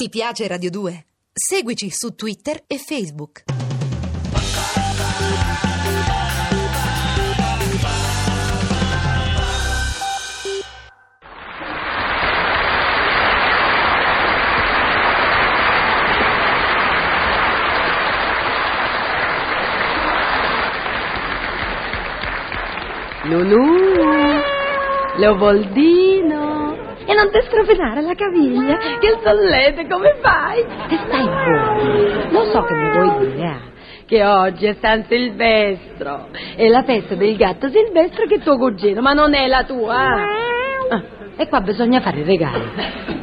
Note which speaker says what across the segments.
Speaker 1: Ti piace Radio 2? Seguici su Twitter e Facebook.
Speaker 2: Lulù, Leopoldino. E non ti strofinare la caviglia, che il sollete come fai? E stai buono. Lo so che mi vuoi dire, ah, che oggi è San Silvestro. È la festa del gatto Silvestro che è tuo cugino, ma non è la tua. Ah, e qua bisogna fare i regali,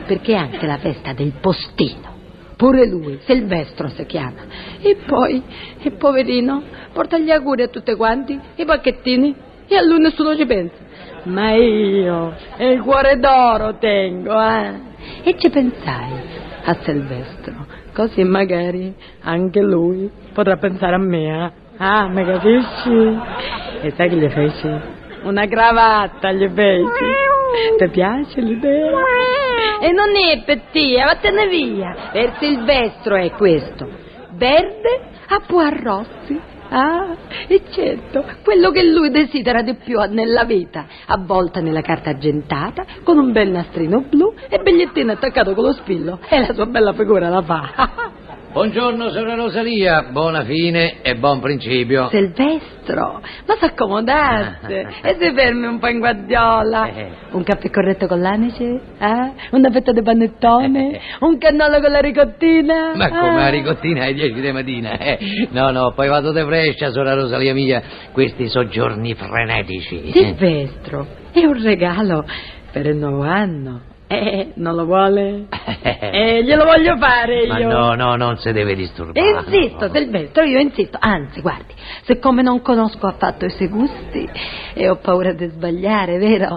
Speaker 2: perché è anche la festa del postino. Pure lui, Silvestro si chiama. E poi, e poverino, porta gli auguri a tutti quanti, i pacchettini, e a lui nessuno ci pensa. Ma io il cuore d'oro tengo, eh? E ci pensai a Silvestro, così magari anche lui potrà pensare a me, eh? Ah, mi capisci? E sai che gli feci? Una cravatta gli feci. Ti piace l'idea? E non è per te, vattene via. Per Silvestro è questo. Verde a Poirossi. Ah, e certo, quello che lui desidera di più nella vita, avvolta nella carta argentata, con un bel nastrino blu e bigliettino attaccato con lo spillo. E la sua bella figura la fa.
Speaker 3: Buongiorno, signora Rosalia. Buona fine e buon principio.
Speaker 2: Silvestro, ma s'accomodate e si fermi un po' in guardiola.
Speaker 3: Eh.
Speaker 2: Un caffè corretto con l'anice? Eh? Una fetta di panettone? Un cannolo con la ricottina?
Speaker 3: Ma come
Speaker 2: Ah.
Speaker 3: la ricottina alle 10 di mattina? eh? No, no, poi vado de frescia, signora Rosalia mia, questi soggiorni frenetici.
Speaker 2: Silvestro, è un regalo per il nuovo anno. Eh, non lo vuole? Eh, glielo voglio fare
Speaker 3: Ma
Speaker 2: io.
Speaker 3: no, no, non si deve disturbare.
Speaker 2: Insisto, Silvestro, io insisto. Anzi, guardi, siccome non conosco affatto i suoi gusti e ho paura di sbagliare, vero?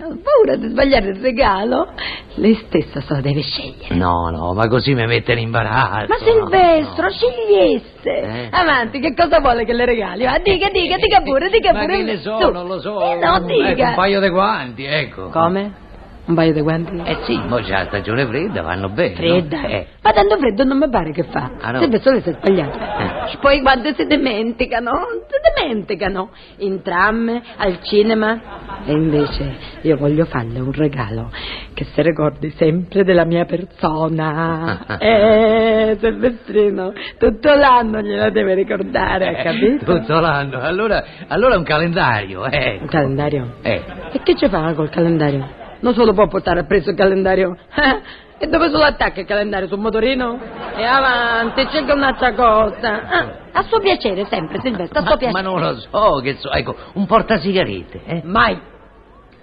Speaker 2: Ho paura di sbagliare il regalo, lei stessa se lo deve scegliere.
Speaker 3: No, no, ma così mi mette in imbarazzo.
Speaker 2: Ma Silvestro,
Speaker 3: no, no.
Speaker 2: scegliesse!
Speaker 3: Eh?
Speaker 2: Avanti, che cosa vuole che le regali? Va, dica, dica, dica pure, dica
Speaker 3: Ma
Speaker 2: pure.
Speaker 3: che ne so,
Speaker 2: Su.
Speaker 3: non lo so.
Speaker 2: Eh no,
Speaker 3: Ecco,
Speaker 2: dica.
Speaker 3: un paio di guanti, ecco.
Speaker 2: Come? Un paio di guanti?
Speaker 3: Eh sì, mo c'è la stagione fredda, vanno bene. no?
Speaker 2: Fredda?
Speaker 3: Eh.
Speaker 2: Ma tanto freddo non mi pare che fa.
Speaker 3: Ah, no?
Speaker 2: Silvestro lei si è sbagliato.
Speaker 3: Eh.
Speaker 2: Poi quando si dimenticano, si dimenticano. In tram, al cinema. E invece io voglio farle un regalo che si ricordi sempre della mia persona. eh, Silvestrino, tutto l'anno gliela deve ricordare, ha capito?
Speaker 3: Eh, Tutto l'anno. Allora, allora un calendario, eh.
Speaker 2: Un calendario?
Speaker 3: Eh.
Speaker 2: E che ci fa col calendario? Non se lo può portare appresso il calendario? E dove se lo attacca il calendario? Sul motorino? E avanti, cerca un'altra cosa. Ah, a suo piacere sempre, Silvestro, a suo
Speaker 3: Ma,
Speaker 2: piacere.
Speaker 3: ma non lo so, che so, ecco, un portasigarette, eh.
Speaker 2: Mai,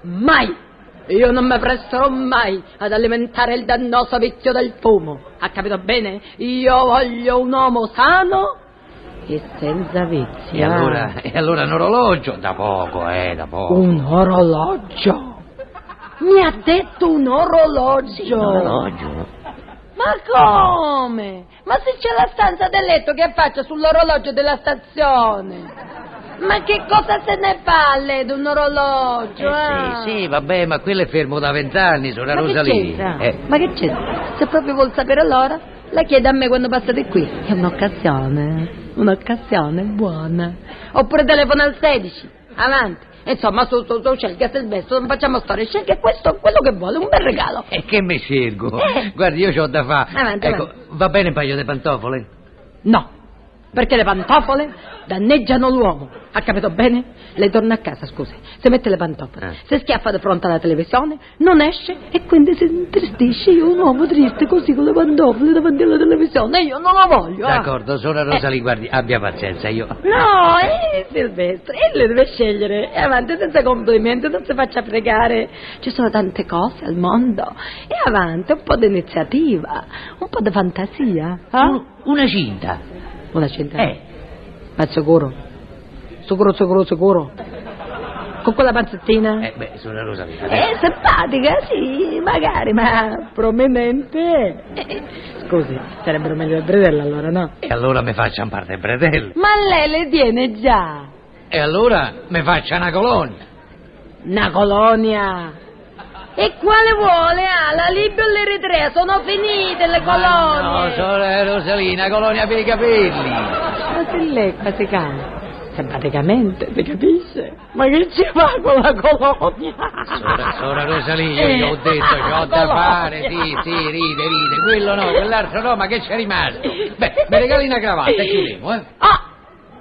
Speaker 2: mai, io non mi presterò mai ad alimentare il dannoso vizio del fumo. Ha capito bene? Io voglio un uomo sano e senza vizi.
Speaker 3: E allora, e allora un orologio? Da poco, eh, da poco.
Speaker 2: Un orologio. Mi ha detto un orologio.
Speaker 3: Un orologio?
Speaker 2: Ma come? Ma se c'è la stanza del letto che faccia sull'orologio della stazione? Ma che cosa se ne fa a lei di un orologio?
Speaker 3: Eh,
Speaker 2: ah?
Speaker 3: sì, sì, vabbè, ma quello è fermo da vent'anni,
Speaker 2: che
Speaker 3: Rosalia.
Speaker 2: c'entra?
Speaker 3: Eh,
Speaker 2: Ma che c'entra? Se proprio vuol sapere l'ora, la chiede a me quando passate qui. È un'occasione, un'occasione buona. Oppure telefona al 16, avanti. Insomma, su, su, su, scelga Silvestro, non facciamo storie, scelga questo, quello che vuole, un bel regalo.
Speaker 3: E che mi scelgo?
Speaker 2: Eh.
Speaker 3: Guardi, io c'ho da fare.
Speaker 2: Avanti,
Speaker 3: ecco,
Speaker 2: avanti.
Speaker 3: va bene un paio di pantofole?
Speaker 2: No, perché le pantofole danneggiano l'uomo. Ha capito bene? Lei torna a casa, scusi, si mette le pantofole,
Speaker 3: Eh.
Speaker 2: si schiaffa di fronte alla televisione, non esce e quindi si intristisce. Io un uomo triste così con le pantofole davanti alla televisione, io non lo voglio. ah.
Speaker 3: D'accordo, sono Rosalia, guardi, abbia pazienza, io...
Speaker 2: No, eh, Silvestro, e le deve scegliere. E avanti, senza complimenti, non si faccia fregare. Ci sono tante cose al mondo. E avanti, un po' di iniziativa, un po' di fantasia. ah?
Speaker 3: Un- una cinta.
Speaker 2: Una cinta?
Speaker 3: Eh.
Speaker 2: Ma sicuro? Sicuro, sicuro, sicuro? Con quella panzettina?
Speaker 3: Eh, beh, sono Rosalia.
Speaker 2: Eh, simpatica, sì, magari, ma prominente. Eh, scusi, sarebbero meglio le bredelle allora, no?
Speaker 3: E allora mi faccia un parte bretello.
Speaker 2: Ma lei le tiene già.
Speaker 3: E allora mi faccia una colonia.
Speaker 2: Una colonia. E quale vuole? Ah, la Libia o l'Eritrea? Sono finite le
Speaker 3: Ma
Speaker 2: colonie.
Speaker 3: No, sorella Rosalina, colonia per i capelli.
Speaker 2: Ma se lei qua si canta, simpaticamente, si capisce? Ma che ci fa con la colonia?
Speaker 3: Sora, sora Rosalina, io gli ho detto, c'ho da
Speaker 2: Colonia.
Speaker 3: fare, sì, sì, ride, ride, quello no, quell'altro no, ma che c'è rimasto? Beh, mi regali una cravatta e chiudiamo, eh?
Speaker 2: Ah,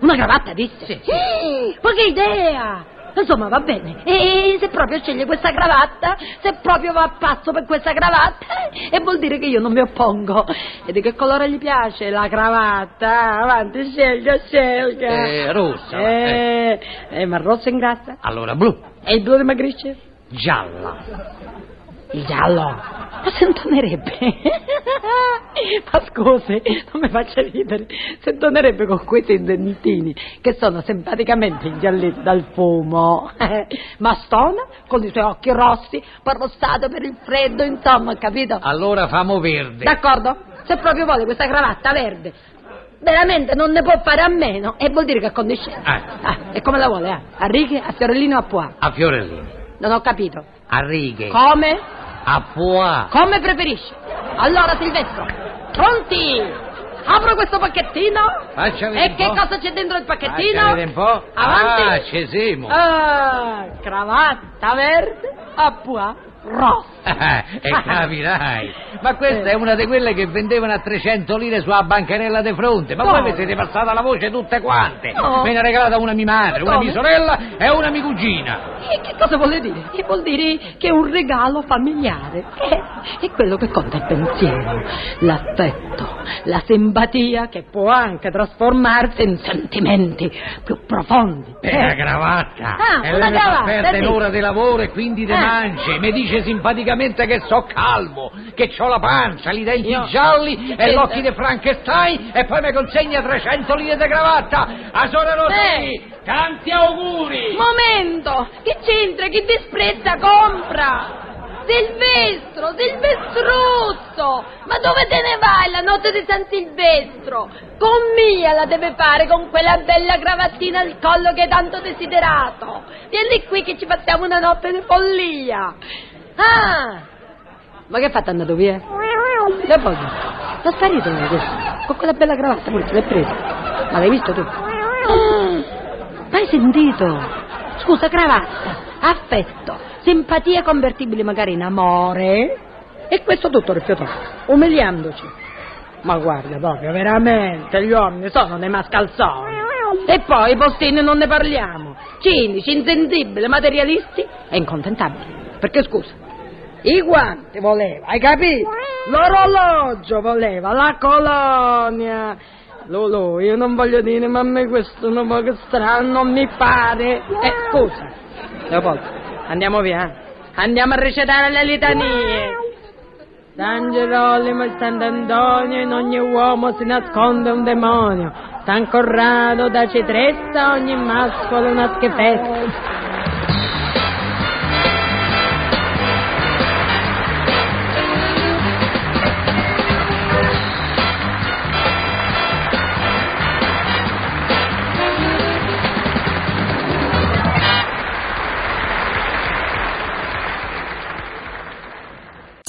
Speaker 2: una cravatta, disse? Sì, Ma che idea! Insomma, va bene. E se proprio sceglie questa cravatta, se proprio va a passo per questa cravatta, e vuol dire che io non mi oppongo. E di che colore gli piace la cravatta? Avanti, scelga, scelga.
Speaker 3: Eh, rossa, eh.
Speaker 2: Eh, eh, ma rosso ingrassa?
Speaker 3: Allora, blu,
Speaker 2: E il blu dimagrisce?
Speaker 3: gialla.
Speaker 2: Il giallo. Ma si intonerebbe. Ma scusi, non mi faccia ridere. Si intonerebbe con questi dentini che sono simpaticamente ingialliti dal fumo. Ma stona con i suoi occhi rossi, parrossato per il freddo, insomma, capito?
Speaker 3: Allora famo verde.
Speaker 2: D'accordo? Se proprio vuole questa cravatta verde. Veramente non ne può fare a meno e vuol dire che è condiscende.
Speaker 3: Eh.
Speaker 2: Ah, e come la vuole? eh? A righe, a fiorellino o a pois?
Speaker 3: A fiorellini,
Speaker 2: Non ho capito.
Speaker 3: a righe,
Speaker 2: Come?
Speaker 3: A pois.
Speaker 2: Come preferisci. Allora, Silvestro, pronti? Apro questo pacchettino.
Speaker 3: Faccia vedere
Speaker 2: E che cosa c'è dentro il pacchettino?
Speaker 3: Faccia vedere un po'.
Speaker 2: Avanti.
Speaker 3: Ah, ci siamo.
Speaker 2: Ah, cravatta verde a pois rosso.
Speaker 3: e capirai. Ma questa è una di quelle che vendevano a 300 lire sulla bancarella di fronte. Ma
Speaker 2: No.
Speaker 3: voi mi siete passata la voce tutte quante.
Speaker 2: No.
Speaker 3: Me ne ha regalata una mia madre, una mia sorella e una mia cugina.
Speaker 2: E che cosa vuole dire? Che vuol dire che è un regalo familiare. Eh, è quello che conta il pensiero, l'affetto, la simpatia che può anche trasformarsi in sentimenti più profondi.
Speaker 3: Per
Speaker 2: Eh.
Speaker 3: la cravatta.
Speaker 2: Ah,
Speaker 3: e
Speaker 2: una
Speaker 3: mi fa
Speaker 2: cravatta,
Speaker 3: perdere
Speaker 2: sì.
Speaker 3: un'ora di lavoro e quindi di
Speaker 2: Eh.
Speaker 3: mance. Mi dice simpaticamente che so calvo, che ho la pancia, i denti
Speaker 2: Io-
Speaker 3: gialli e gli occhi di Frankenstein e poi mi consegna 300 lire di cravatta. A Sora Rosalì, tanti auguri.
Speaker 2: Momento! Che c'entra? Chi disprezza compra! Silvestro, Silvestruzzo! Ma dove te ne vai la notte di San Silvestro? Con mia la deve fare con quella bella cravattina al collo che hai tanto desiderato. Vieni qui che ci facciamo una notte di follia. Ah! Ma che fate andato via? Che poi? Ma sparito lei questo? Con quella bella cravatta pure te l'hai presa. Ma l'hai visto tu? Ah, ma hai sentito? Scusa, cravatta, affetto, simpatia convertibili magari in amore. E questo tutto rifiutato, umiliandoci. Ma guarda proprio, veramente, gli uomini sono dei mascalzoni. E poi i postini non ne parliamo. Cinici, insensibili, materialisti e incontentabili. Perché scusa, i guanti voleva, hai capito? L'orologio voleva, la colonia. Lolo, io non voglio dire, ma a me questo un po' strano, non mi pare. Eh, scusa. Leopoldo, andiamo via. Andiamo a recitare le litanie. San Gerolimo e Sant'Antonio, in ogni uomo si nasconde un demonio. San Corrado da Citressa, ogni mascolo una schifezza.